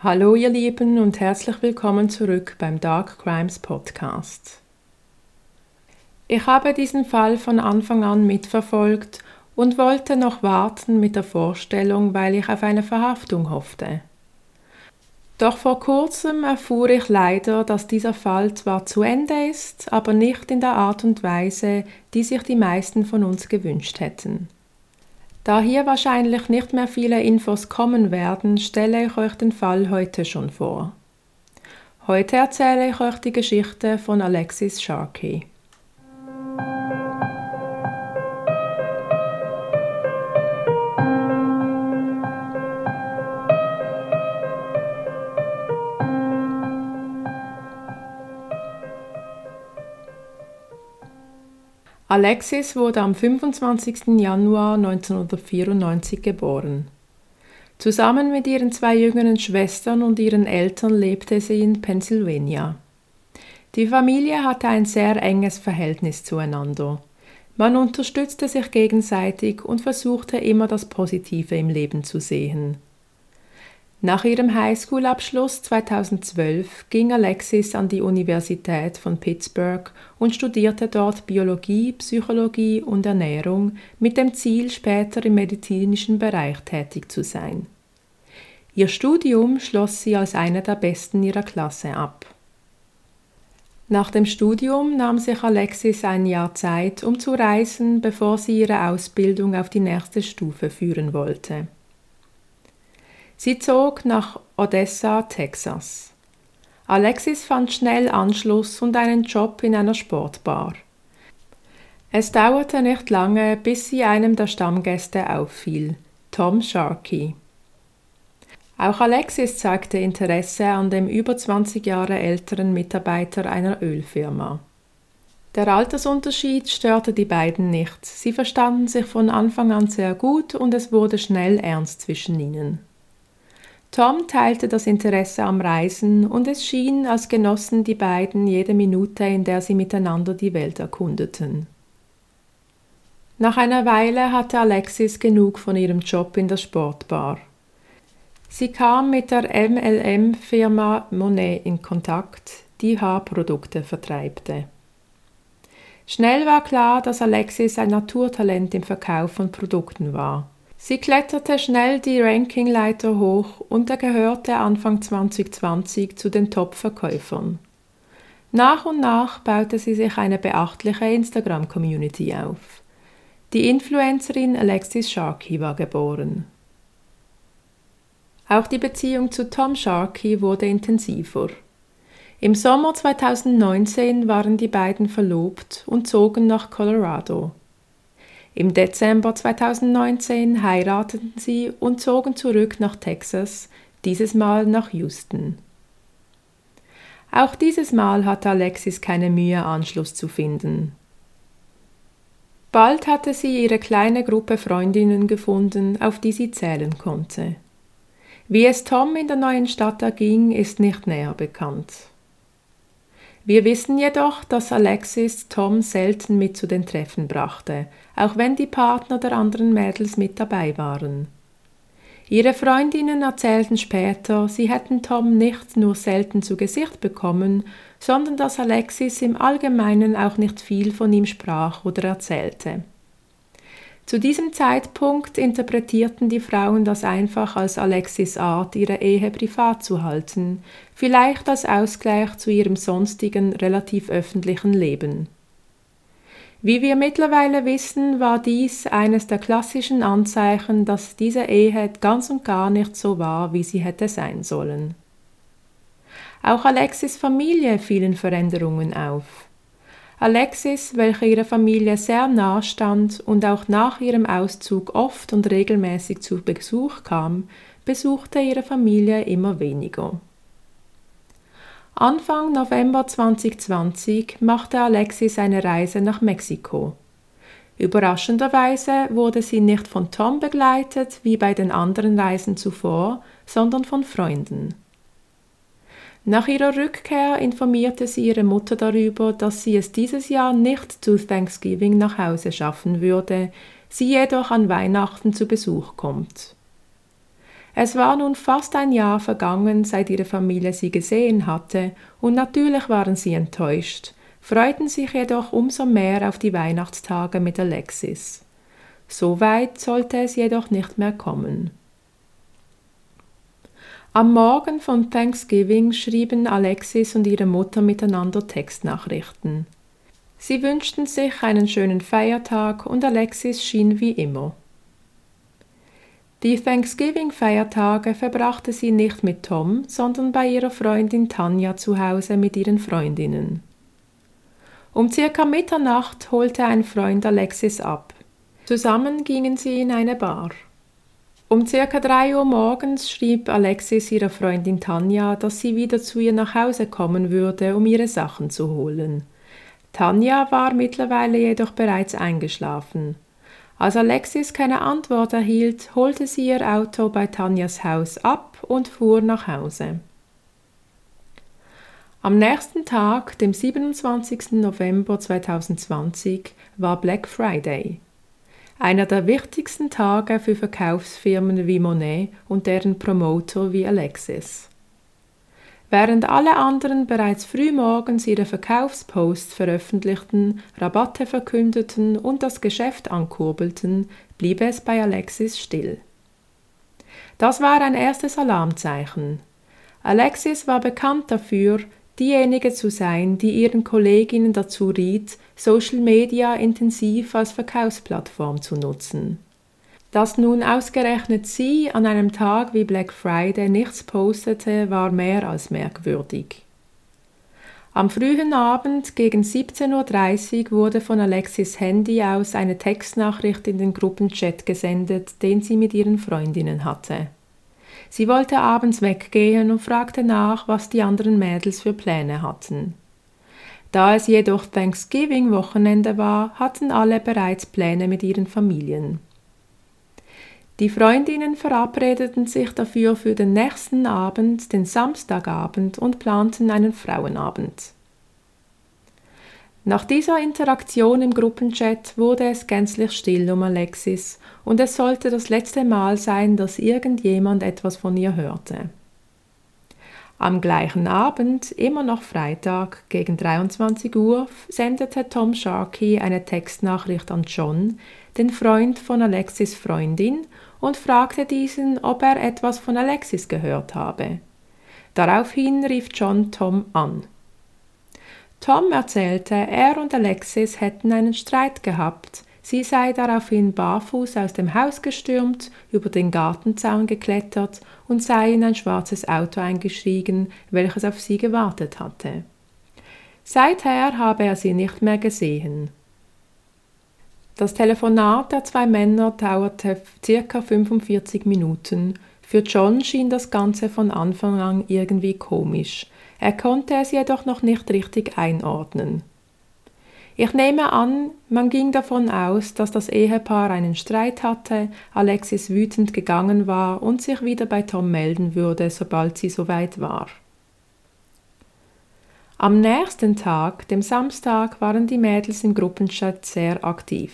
Hallo ihr Lieben und herzlich willkommen zurück beim Dark Crimes Podcast. Ich habe diesen Fall von Anfang an mitverfolgt und wollte noch warten mit der Vorstellung, weil ich auf eine Verhaftung hoffte. Doch vor kurzem erfuhr ich leider, dass dieser Fall zwar zu Ende ist, aber nicht in der Art und Weise, die sich die meisten von uns gewünscht hätten. Da hier wahrscheinlich nicht mehr viele Infos kommen werden, stelle ich euch den Fall heute schon vor. Heute erzähle ich euch die Geschichte von Alexis Sharkey. Alexis wurde am 25. Januar 1994 geboren. Zusammen mit ihren zwei jüngeren Schwestern und ihren Eltern lebte sie in Pennsylvania. Die Familie hatte ein sehr enges Verhältnis zueinander. Man unterstützte sich gegenseitig und versuchte immer das Positive im Leben zu sehen. Nach ihrem Highschool-Abschluss 2012 ging Alexis an die Universität von Pittsburgh und studierte dort Biologie, Psychologie und Ernährung mit dem Ziel, später im medizinischen Bereich tätig zu sein. Ihr Studium schloss sie als eine der besten ihrer Klasse ab. Nach dem Studium nahm sich Alexis ein Jahr Zeit, um zu reisen, bevor sie ihre Ausbildung auf die nächste Stufe führen wollte. Sie zog nach Odessa, Texas. Alexis fand schnell Anschluss und einen Job in einer Sportbar. Es dauerte nicht lange, bis sie einem der Stammgäste auffiel, Tom Sharkey. Auch Alexis zeigte Interesse an dem über 20 Jahre älteren Mitarbeiter einer Ölfirma. Der Altersunterschied störte die beiden nicht. Sie verstanden sich von Anfang an sehr gut und es wurde schnell ernst zwischen ihnen. Tom teilte das Interesse am Reisen und es schien, als genossen die beiden jede Minute, in der sie miteinander die Welt erkundeten. Nach einer Weile hatte Alexis genug von ihrem Job in der Sportbar. Sie kam mit der MLM-Firma Monet in Kontakt, die Haarprodukte vertreibte. Schnell war klar, dass Alexis ein Naturtalent im Verkauf von Produkten war. Sie kletterte schnell die Rankingleiter hoch und er gehörte Anfang 2020 zu den Top-Verkäufern. Nach und nach baute sie sich eine beachtliche Instagram-Community auf. Die Influencerin Alexis Sharkey war geboren. Auch die Beziehung zu Tom Sharkey wurde intensiver. Im Sommer 2019 waren die beiden verlobt und zogen nach Colorado. Im Dezember 2019 heirateten sie und zogen zurück nach Texas, dieses Mal nach Houston. Auch dieses Mal hatte Alexis keine Mühe, Anschluss zu finden. Bald hatte sie ihre kleine Gruppe Freundinnen gefunden, auf die sie zählen konnte. Wie es Tom in der neuen Stadt erging, ist nicht näher bekannt. Wir wissen jedoch, dass Alexis Tom selten mit zu den Treffen brachte, auch wenn die Partner der anderen Mädels mit dabei waren. Ihre Freundinnen erzählten später, sie hätten Tom nicht nur selten zu Gesicht bekommen, sondern dass Alexis im Allgemeinen auch nicht viel von ihm sprach oder erzählte. Zu diesem Zeitpunkt interpretierten die Frauen das einfach als Alexis Art, ihre Ehe privat zu halten, vielleicht als Ausgleich zu ihrem sonstigen, relativ öffentlichen Leben. Wie wir mittlerweile wissen, war dies eines der klassischen Anzeichen, dass diese Ehe ganz und gar nicht so war, wie sie hätte sein sollen. Auch Alexis Familie fielen Veränderungen auf. Alexis, welche ihrer Familie sehr nahe stand und auch nach ihrem Auszug oft und regelmäßig zu Besuch kam, besuchte ihre Familie immer weniger. Anfang November 2020 machte Alexis eine Reise nach Mexiko. Überraschenderweise wurde sie nicht von Tom begleitet wie bei den anderen Reisen zuvor, sondern von Freunden. Nach ihrer Rückkehr informierte sie ihre Mutter darüber, dass sie es dieses Jahr nicht zu Thanksgiving nach Hause schaffen würde, sie jedoch an Weihnachten zu Besuch kommt. Es war nun fast ein Jahr vergangen, seit ihre Familie sie gesehen hatte, und natürlich waren sie enttäuscht, freuten sich jedoch umso mehr auf die Weihnachtstage mit Alexis. So weit sollte es jedoch nicht mehr kommen. Am Morgen von Thanksgiving schrieben Alexis und ihre Mutter miteinander Textnachrichten. Sie wünschten sich einen schönen Feiertag und Alexis schien wie immer. Die Thanksgiving-Feiertage verbrachte sie nicht mit Tom, sondern bei ihrer Freundin Tanja zu Hause mit ihren Freundinnen. Um circa Mitternacht holte ein Freund Alexis ab. Zusammen gingen sie in eine Bar. Um circa drei Uhr morgens schrieb Alexis ihrer Freundin Tanja, dass sie wieder zu ihr nach Hause kommen würde, um ihre Sachen zu holen. Tanja war mittlerweile jedoch bereits eingeschlafen. Als Alexis keine Antwort erhielt, holte sie ihr Auto bei Tanjas Haus ab und fuhr nach Hause. Am nächsten Tag, dem 27. November 2020, war Black Friday einer der wichtigsten Tage für Verkaufsfirmen wie Monet und deren Promoter wie Alexis. Während alle anderen bereits frühmorgens ihre Verkaufsposts veröffentlichten, Rabatte verkündeten und das Geschäft ankurbelten, blieb es bei Alexis still. Das war ein erstes Alarmzeichen. Alexis war bekannt dafür, diejenige zu sein, die ihren Kolleginnen dazu riet, Social Media intensiv als Verkaufsplattform zu nutzen. Dass nun ausgerechnet sie an einem Tag wie Black Friday nichts postete, war mehr als merkwürdig. Am frühen Abend gegen 17.30 Uhr wurde von Alexis Handy aus eine Textnachricht in den Gruppenchat gesendet, den sie mit ihren Freundinnen hatte. Sie wollte abends weggehen und fragte nach, was die anderen Mädels für Pläne hatten. Da es jedoch Thanksgiving-Wochenende war, hatten alle bereits Pläne mit ihren Familien. Die Freundinnen verabredeten sich dafür für den nächsten Abend, den Samstagabend, und planten einen Frauenabend. Nach dieser Interaktion im Gruppenchat wurde es gänzlich still um Alexis und es sollte das letzte Mal sein, dass irgendjemand etwas von ihr hörte. Am gleichen Abend, immer noch Freitag, gegen 23 Uhr, sendete Tom Sharkey eine Textnachricht an John, den Freund von Alexis Freundin, und fragte diesen, ob er etwas von Alexis gehört habe. Daraufhin rief John Tom an. Tom erzählte, er und Alexis hätten einen Streit gehabt. Sie sei daraufhin barfuß aus dem Haus gestürmt, über den Gartenzaun geklettert und sei in ein schwarzes Auto eingestiegen, welches auf sie gewartet hatte. Seither habe er sie nicht mehr gesehen. Das Telefonat der zwei Männer dauerte circa 45 Minuten. Für John schien das Ganze von Anfang an irgendwie komisch. Er konnte es jedoch noch nicht richtig einordnen. Ich nehme an, man ging davon aus, dass das Ehepaar einen Streit hatte, Alexis wütend gegangen war und sich wieder bei Tom melden würde, sobald sie soweit war. Am nächsten Tag, dem Samstag, waren die Mädels im Gruppenchat sehr aktiv.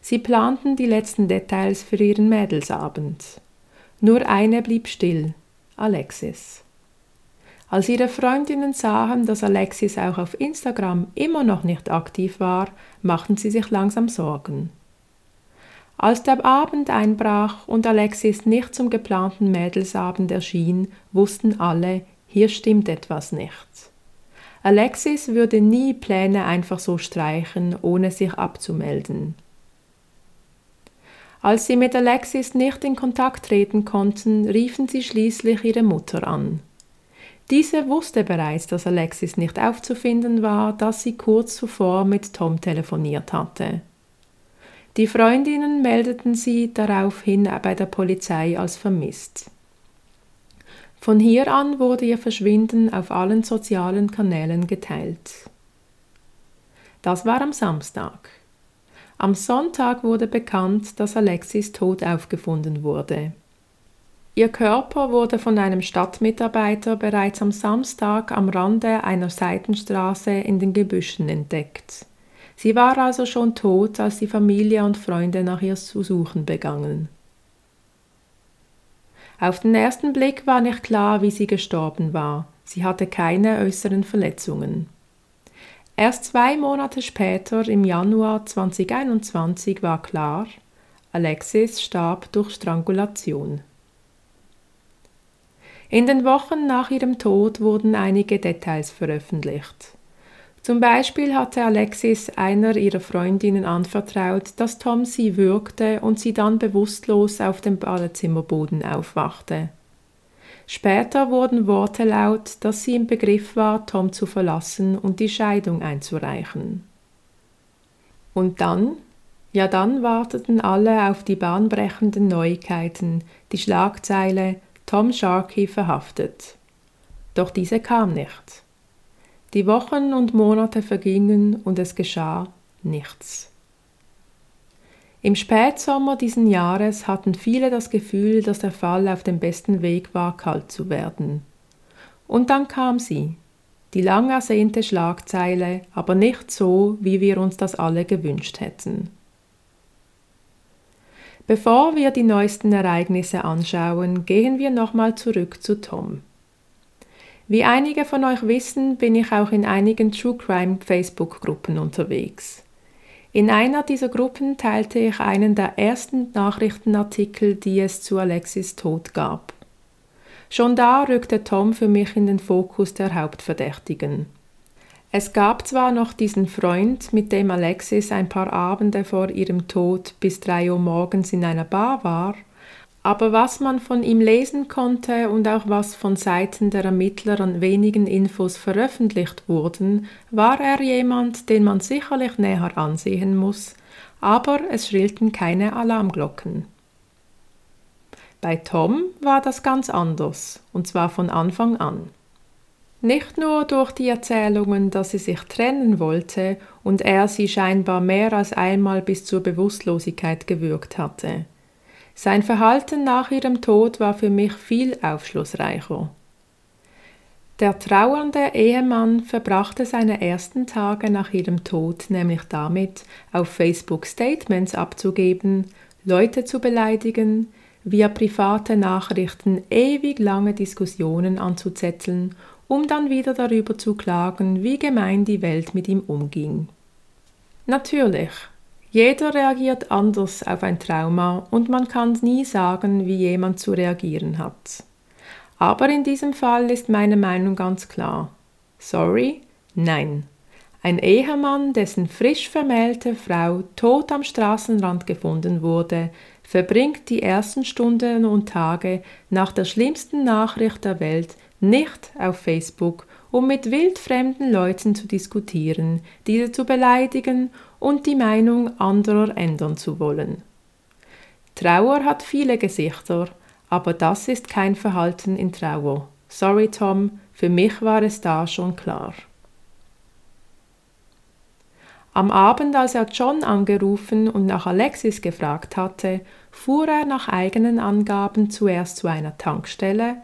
Sie planten die letzten Details für ihren Mädelsabend. Nur eine blieb still, Alexis. Als ihre Freundinnen sahen, dass Alexis auch auf Instagram immer noch nicht aktiv war, machten sie sich langsam Sorgen. Als der Abend einbrach und Alexis nicht zum geplanten Mädelsabend erschien, wussten alle, hier stimmt etwas nicht. Alexis würde nie Pläne einfach so streichen, ohne sich abzumelden. Als sie mit Alexis nicht in Kontakt treten konnten, riefen sie schließlich ihre Mutter an. Diese wusste bereits, dass Alexis nicht aufzufinden war, dass sie kurz zuvor mit Tom telefoniert hatte. Die Freundinnen meldeten sie daraufhin bei der Polizei als vermisst. Von hier an wurde ihr Verschwinden auf allen sozialen Kanälen geteilt. Das war am Samstag. Am Sonntag wurde bekannt, dass Alexis tot aufgefunden wurde. Ihr Körper wurde von einem Stadtmitarbeiter bereits am Samstag am Rande einer Seitenstraße in den Gebüschen entdeckt. Sie war also schon tot, als die Familie und Freunde nach ihr zu suchen begannen. Auf den ersten Blick war nicht klar, wie sie gestorben war. Sie hatte keine äußeren Verletzungen. Erst zwei Monate später, im Januar 2021, war klar, Alexis starb durch Strangulation. In den Wochen nach ihrem Tod wurden einige Details veröffentlicht. Zum Beispiel hatte Alexis einer ihrer Freundinnen anvertraut, dass Tom sie würgte und sie dann bewusstlos auf dem Badezimmerboden aufwachte. Später wurden Worte laut, dass sie im Begriff war, Tom zu verlassen und die Scheidung einzureichen. Und dann, ja dann warteten alle auf die bahnbrechenden Neuigkeiten, die Schlagzeile Tom Sharkey verhaftet. Doch diese kam nicht. Die Wochen und Monate vergingen und es geschah nichts. Im Spätsommer diesen Jahres hatten viele das Gefühl, dass der Fall auf dem besten Weg war, kalt zu werden. Und dann kam sie, die lang ersehnte Schlagzeile, aber nicht so, wie wir uns das alle gewünscht hätten. Bevor wir die neuesten Ereignisse anschauen, gehen wir nochmal zurück zu Tom. Wie einige von euch wissen, bin ich auch in einigen True Crime Facebook-Gruppen unterwegs. In einer dieser Gruppen teilte ich einen der ersten Nachrichtenartikel, die es zu Alexis Tod gab. Schon da rückte Tom für mich in den Fokus der Hauptverdächtigen. Es gab zwar noch diesen Freund, mit dem Alexis ein paar Abende vor ihrem Tod bis drei Uhr morgens in einer Bar war, aber was man von ihm lesen konnte und auch was von Seiten der Ermittler an wenigen Infos veröffentlicht wurden, war er jemand, den man sicherlich näher ansehen muss, aber es schrillten keine Alarmglocken. Bei Tom war das ganz anders, und zwar von Anfang an. Nicht nur durch die Erzählungen, dass sie sich trennen wollte und er sie scheinbar mehr als einmal bis zur Bewusstlosigkeit gewürgt hatte. Sein Verhalten nach ihrem Tod war für mich viel aufschlussreicher. Der trauernde Ehemann verbrachte seine ersten Tage nach ihrem Tod nämlich damit, auf Facebook Statements abzugeben, Leute zu beleidigen, via private Nachrichten ewig lange Diskussionen anzuzetteln um dann wieder darüber zu klagen, wie gemein die Welt mit ihm umging. Natürlich, jeder reagiert anders auf ein Trauma und man kann nie sagen, wie jemand zu reagieren hat. Aber in diesem Fall ist meine Meinung ganz klar. Sorry, nein. Ein Ehemann, dessen frisch vermählte Frau tot am Straßenrand gefunden wurde, verbringt die ersten Stunden und Tage nach der schlimmsten Nachricht der Welt nicht auf Facebook, um mit wildfremden Leuten zu diskutieren, diese zu beleidigen und die Meinung anderer ändern zu wollen. Trauer hat viele Gesichter, aber das ist kein Verhalten in Trauer. Sorry Tom, für mich war es da schon klar. Am Abend, als er John angerufen und nach Alexis gefragt hatte, fuhr er nach eigenen Angaben zuerst zu einer Tankstelle,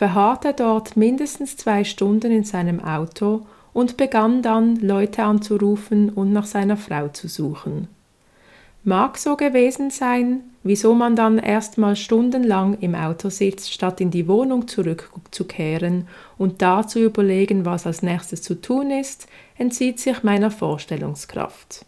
verharrte dort mindestens zwei Stunden in seinem Auto und begann dann, Leute anzurufen und nach seiner Frau zu suchen. Mag so gewesen sein, wieso man dann erstmal stundenlang im Auto sitzt, statt in die Wohnung zurückzukehren und da zu überlegen, was als nächstes zu tun ist, entzieht sich meiner Vorstellungskraft.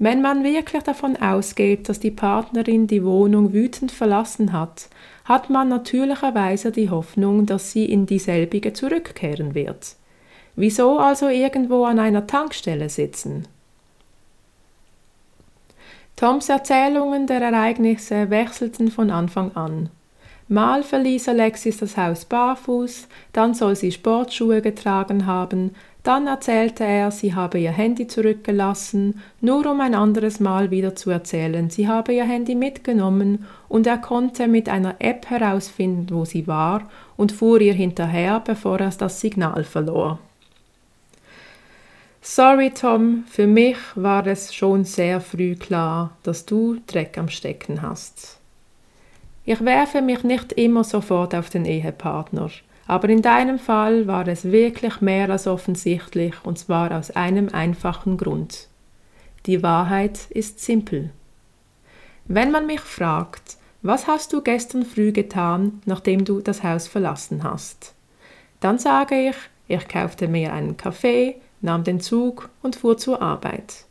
Wenn man wirklich davon ausgeht, dass die Partnerin die Wohnung wütend verlassen hat, hat man natürlicherweise die Hoffnung, dass sie in dieselbige zurückkehren wird. Wieso also irgendwo an einer Tankstelle sitzen? Toms Erzählungen der Ereignisse wechselten von Anfang an. Mal verließ Alexis das Haus barfuß, dann soll sie Sportschuhe getragen haben, dann erzählte er, sie habe ihr Handy zurückgelassen, nur um ein anderes Mal wieder zu erzählen, sie habe ihr Handy mitgenommen und er konnte mit einer App herausfinden, wo sie war und fuhr ihr hinterher, bevor er das Signal verlor. Sorry, Tom, für mich war es schon sehr früh klar, dass du Dreck am Stecken hast. Ich werfe mich nicht immer sofort auf den Ehepartner. Aber in deinem Fall war es wirklich mehr als offensichtlich und zwar aus einem einfachen Grund. Die Wahrheit ist simpel. Wenn man mich fragt, was hast du gestern früh getan, nachdem du das Haus verlassen hast? Dann sage ich, ich kaufte mir einen Kaffee, nahm den Zug und fuhr zur Arbeit.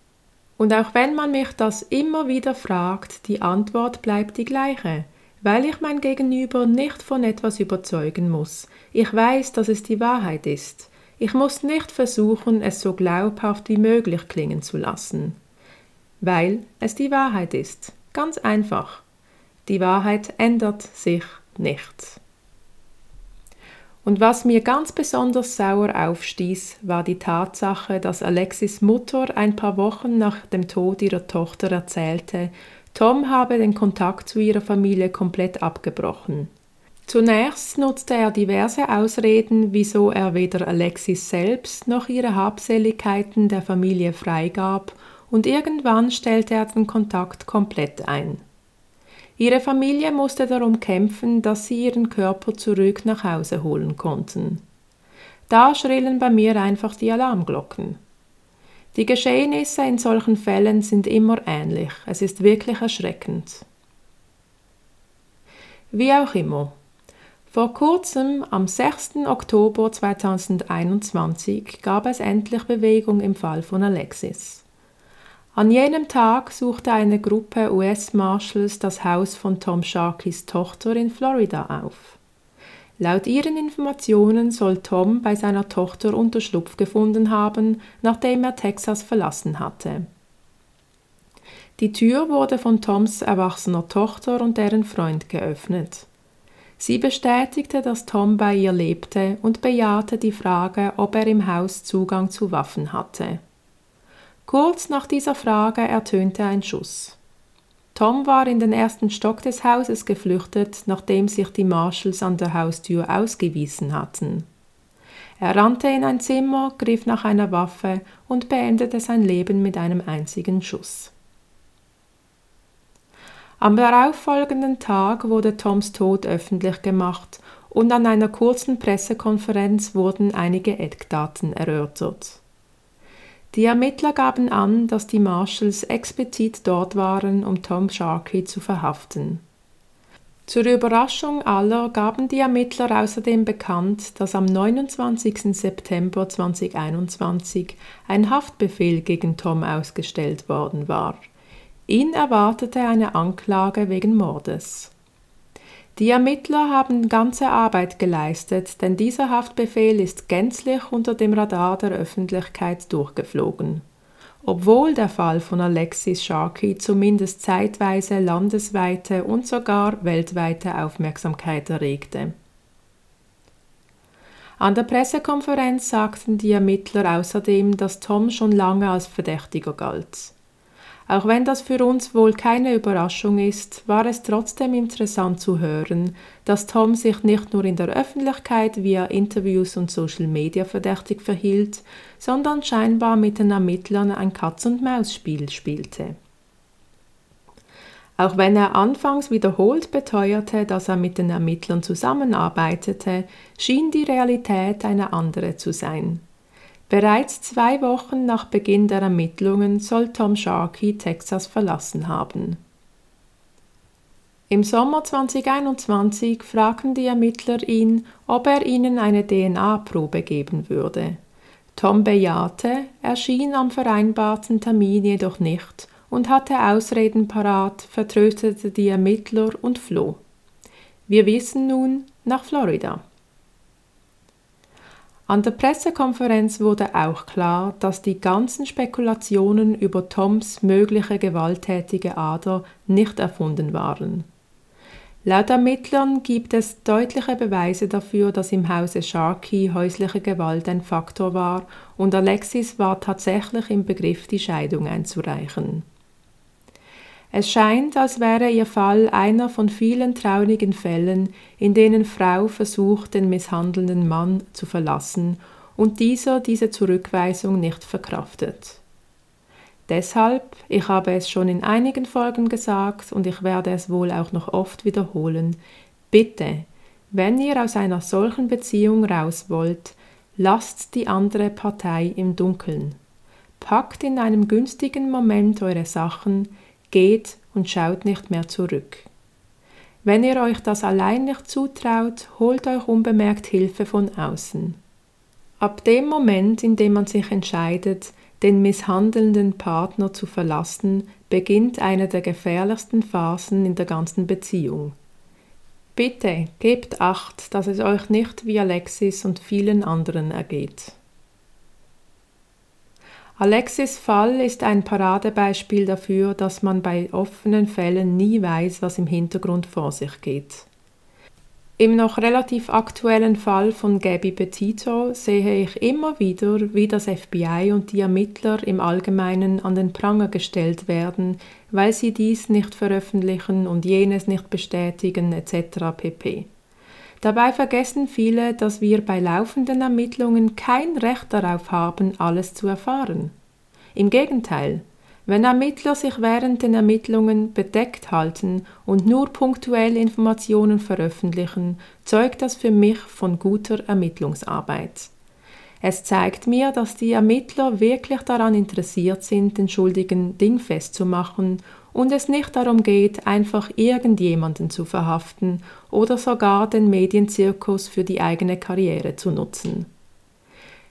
Und auch wenn man mich das immer wieder fragt, die Antwort bleibt die gleiche, weil ich mein Gegenüber nicht von etwas überzeugen muss. Ich weiß, dass es die Wahrheit ist. Ich muss nicht versuchen, es so glaubhaft wie möglich klingen zu lassen. Weil es die Wahrheit ist. Ganz einfach. Die Wahrheit ändert sich nicht. Und was mir ganz besonders sauer aufstieß, war die Tatsache, dass Alexis Mutter ein paar Wochen nach dem Tod ihrer Tochter erzählte, Tom habe den Kontakt zu ihrer Familie komplett abgebrochen. Zunächst nutzte er diverse Ausreden, wieso er weder Alexis selbst noch ihre Habseligkeiten der Familie freigab, und irgendwann stellte er den Kontakt komplett ein. Ihre Familie musste darum kämpfen, dass sie ihren Körper zurück nach Hause holen konnten. Da schrillen bei mir einfach die Alarmglocken. Die Geschehnisse in solchen Fällen sind immer ähnlich. Es ist wirklich erschreckend. Wie auch immer. Vor kurzem, am 6. Oktober 2021, gab es endlich Bewegung im Fall von Alexis. An jenem Tag suchte eine Gruppe US-Marshals das Haus von Tom Sharkeys Tochter in Florida auf. Laut ihren Informationen soll Tom bei seiner Tochter Unterschlupf gefunden haben, nachdem er Texas verlassen hatte. Die Tür wurde von Toms erwachsener Tochter und deren Freund geöffnet. Sie bestätigte, dass Tom bei ihr lebte und bejahte die Frage, ob er im Haus Zugang zu Waffen hatte. Kurz nach dieser Frage ertönte ein Schuss. Tom war in den ersten Stock des Hauses geflüchtet, nachdem sich die Marshals an der Haustür ausgewiesen hatten. Er rannte in ein Zimmer, griff nach einer Waffe und beendete sein Leben mit einem einzigen Schuss. Am darauffolgenden Tag wurde Toms Tod öffentlich gemacht und an einer kurzen Pressekonferenz wurden einige Eckdaten erörtert. Die Ermittler gaben an, dass die Marshals explizit dort waren, um Tom Sharkey zu verhaften. Zur Überraschung aller gaben die Ermittler außerdem bekannt, dass am 29. September 2021 ein Haftbefehl gegen Tom ausgestellt worden war. Ihn erwartete eine Anklage wegen Mordes. Die Ermittler haben ganze Arbeit geleistet, denn dieser Haftbefehl ist gänzlich unter dem Radar der Öffentlichkeit durchgeflogen. Obwohl der Fall von Alexis Sharkey zumindest zeitweise landesweite und sogar weltweite Aufmerksamkeit erregte. An der Pressekonferenz sagten die Ermittler außerdem, dass Tom schon lange als Verdächtiger galt. Auch wenn das für uns wohl keine Überraschung ist, war es trotzdem interessant zu hören, dass Tom sich nicht nur in der Öffentlichkeit via Interviews und Social Media verdächtig verhielt, sondern scheinbar mit den Ermittlern ein Katz-und-Maus-Spiel spielte. Auch wenn er anfangs wiederholt beteuerte, dass er mit den Ermittlern zusammenarbeitete, schien die Realität eine andere zu sein. Bereits zwei Wochen nach Beginn der Ermittlungen soll Tom Sharkey Texas verlassen haben. Im Sommer 2021 fragten die Ermittler ihn, ob er ihnen eine DNA-Probe geben würde. Tom bejahte, erschien am vereinbarten Termin jedoch nicht und hatte Ausreden parat, vertröstete die Ermittler und floh. Wir wissen nun nach Florida. An der Pressekonferenz wurde auch klar, dass die ganzen Spekulationen über Toms mögliche gewalttätige Ader nicht erfunden waren. Laut Ermittlern gibt es deutliche Beweise dafür, dass im Hause Sharkey häusliche Gewalt ein Faktor war und Alexis war tatsächlich im Begriff, die Scheidung einzureichen. Es scheint, als wäre ihr Fall einer von vielen traurigen Fällen, in denen Frau versucht, den misshandelnden Mann zu verlassen und dieser diese Zurückweisung nicht verkraftet. Deshalb, ich habe es schon in einigen Folgen gesagt und ich werde es wohl auch noch oft wiederholen, bitte, wenn ihr aus einer solchen Beziehung raus wollt, lasst die andere Partei im Dunkeln. Packt in einem günstigen Moment eure Sachen, geht und schaut nicht mehr zurück. Wenn ihr euch das allein nicht zutraut, holt euch unbemerkt Hilfe von außen. Ab dem Moment, in dem man sich entscheidet, den misshandelnden Partner zu verlassen, beginnt eine der gefährlichsten Phasen in der ganzen Beziehung. Bitte gebt acht, dass es euch nicht wie Alexis und vielen anderen ergeht. Alexis Fall ist ein Paradebeispiel dafür, dass man bei offenen Fällen nie weiß, was im Hintergrund vor sich geht. Im noch relativ aktuellen Fall von Gabby Petito sehe ich immer wieder, wie das FBI und die Ermittler im Allgemeinen an den Pranger gestellt werden, weil sie dies nicht veröffentlichen und jenes nicht bestätigen etc. pp. Dabei vergessen viele, dass wir bei laufenden Ermittlungen kein Recht darauf haben, alles zu erfahren. Im Gegenteil, wenn Ermittler sich während den Ermittlungen bedeckt halten und nur punktuell Informationen veröffentlichen, zeugt das für mich von guter Ermittlungsarbeit. Es zeigt mir, dass die Ermittler wirklich daran interessiert sind, den Schuldigen dingfest zu machen und es nicht darum geht, einfach irgendjemanden zu verhaften oder sogar den Medienzirkus für die eigene Karriere zu nutzen.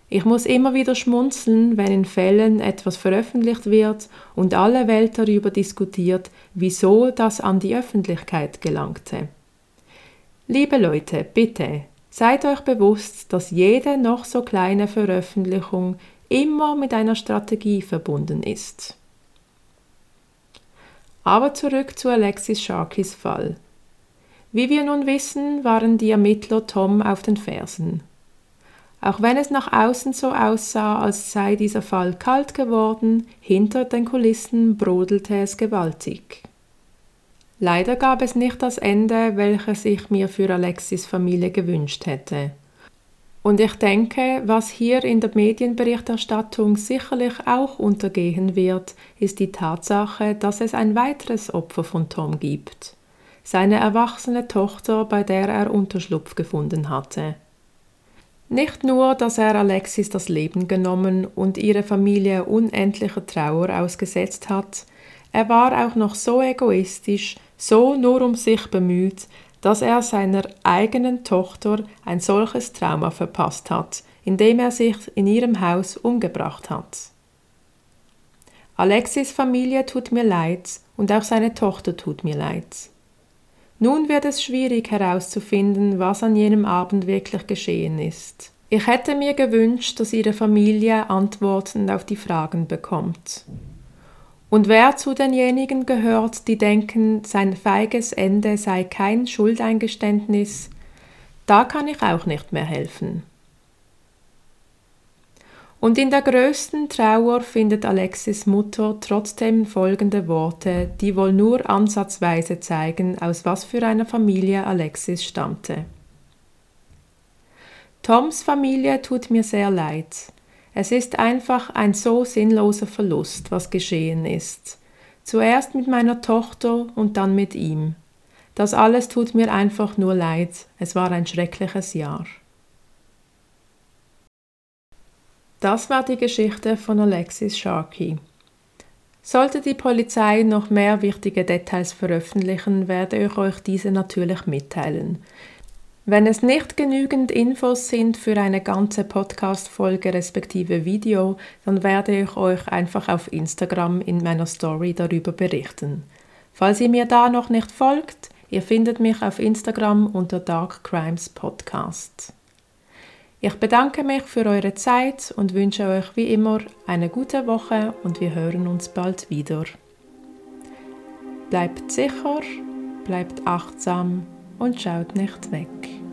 Ich muss immer wieder schmunzeln, wenn in Fällen etwas veröffentlicht wird und alle Welt darüber diskutiert, wieso das an die Öffentlichkeit gelangte. Liebe Leute, bitte, seid euch bewusst, dass jede noch so kleine Veröffentlichung immer mit einer Strategie verbunden ist. Aber zurück zu Alexis Sharkys Fall. Wie wir nun wissen, waren die Ermittler Tom auf den Fersen. Auch wenn es nach außen so aussah, als sei dieser Fall kalt geworden, hinter den Kulissen brodelte es gewaltig. Leider gab es nicht das Ende, welches ich mir für Alexis Familie gewünscht hätte. Und ich denke, was hier in der Medienberichterstattung sicherlich auch untergehen wird, ist die Tatsache, dass es ein weiteres Opfer von Tom gibt. Seine erwachsene Tochter, bei der er Unterschlupf gefunden hatte. Nicht nur, dass er Alexis das Leben genommen und ihre Familie unendlicher Trauer ausgesetzt hat, er war auch noch so egoistisch, so nur um sich bemüht, dass er seiner eigenen Tochter ein solches Trauma verpasst hat, indem er sich in ihrem Haus umgebracht hat. Alexis Familie tut mir leid und auch seine Tochter tut mir leid. Nun wird es schwierig herauszufinden, was an jenem Abend wirklich geschehen ist. Ich hätte mir gewünscht, dass ihre Familie Antworten auf die Fragen bekommt. Und wer zu denjenigen gehört, die denken, sein feiges Ende sei kein Schuldeingeständnis, da kann ich auch nicht mehr helfen. Und in der größten Trauer findet Alexis Mutter trotzdem folgende Worte, die wohl nur ansatzweise zeigen, aus was für einer Familie Alexis stammte. Toms Familie tut mir sehr leid. Es ist einfach ein so sinnloser Verlust, was geschehen ist. Zuerst mit meiner Tochter und dann mit ihm. Das alles tut mir einfach nur leid. Es war ein schreckliches Jahr. Das war die Geschichte von Alexis Sharkey. Sollte die Polizei noch mehr wichtige Details veröffentlichen, werde ich euch diese natürlich mitteilen. Wenn es nicht genügend Infos sind für eine ganze Podcast-Folge respektive Video, dann werde ich euch einfach auf Instagram in meiner Story darüber berichten. Falls ihr mir da noch nicht folgt, ihr findet mich auf Instagram unter Dark Crimes Podcast. Ich bedanke mich für eure Zeit und wünsche euch wie immer eine gute Woche und wir hören uns bald wieder. Bleibt sicher, bleibt achtsam und schaut nicht weg.